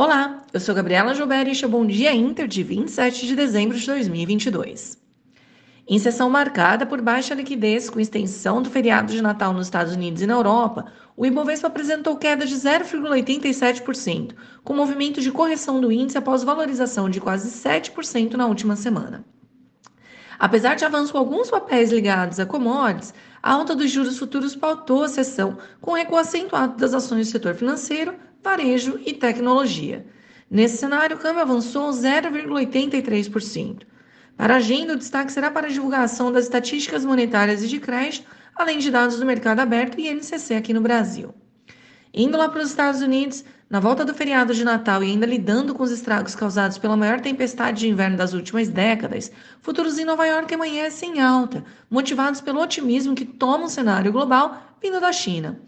Olá, eu sou Gabriela Gilberto e este é o Bom Dia Inter de 27 de dezembro de 2022. Em sessão marcada por baixa liquidez com extensão do feriado de Natal nos Estados Unidos e na Europa, o Ibovespa apresentou queda de 0,87%, com movimento de correção do índice após valorização de quase 7% na última semana. Apesar de avanço com alguns papéis ligados a commodities, a alta dos juros futuros pautou a sessão, com recuo acentuado das ações do setor financeiro, varejo e tecnologia. Nesse cenário, o câmbio avançou 0,83%. Para a agenda, o destaque será para a divulgação das estatísticas monetárias e de crédito, além de dados do mercado aberto e INCC aqui no Brasil. Indo lá para os Estados Unidos, na volta do feriado de Natal e ainda lidando com os estragos causados pela maior tempestade de inverno das últimas décadas, futuros em Nova York amanhecem alta, motivados pelo otimismo que toma o cenário global vindo da China.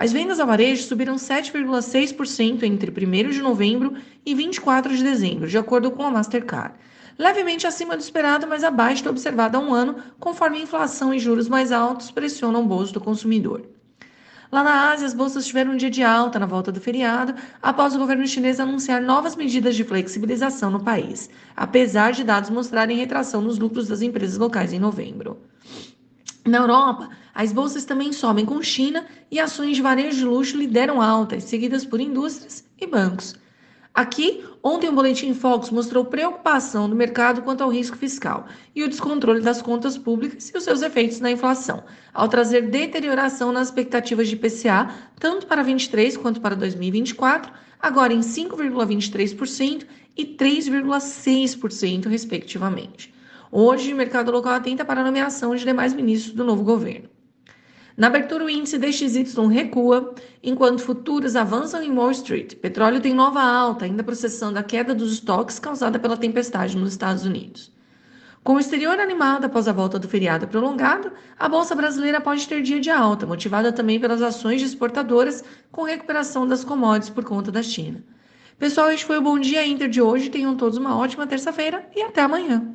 As vendas a varejo subiram 7,6% entre 1 de novembro e 24 de dezembro, de acordo com a Mastercard. Levemente acima do esperado, mas abaixo do observado há um ano, conforme a inflação e juros mais altos pressionam o bolso do consumidor. Lá na Ásia, as bolsas tiveram um dia de alta na volta do feriado, após o governo chinês anunciar novas medidas de flexibilização no país, apesar de dados mostrarem retração nos lucros das empresas locais em novembro. Na Europa, as bolsas também sobem com China e ações de varejo de luxo lideram altas, seguidas por indústrias e bancos. Aqui, ontem o Boletim Focus mostrou preocupação do mercado quanto ao risco fiscal e o descontrole das contas públicas e os seus efeitos na inflação, ao trazer deterioração nas expectativas de PCA, tanto para 23 quanto para 2024, agora em 5,23% e 3,6%, respectivamente. Hoje, o mercado local atenta para a nomeação de demais ministros do novo governo. Na abertura, o índice DXY recua, enquanto futuros avançam em Wall Street. Petróleo tem nova alta, ainda processando a queda dos estoques causada pela tempestade nos Estados Unidos. Com o exterior animado após a volta do feriado prolongado, a Bolsa Brasileira pode ter dia de alta, motivada também pelas ações de exportadoras com recuperação das commodities por conta da China. Pessoal, este foi o Bom Dia Inter de hoje. Tenham todos uma ótima terça-feira e até amanhã.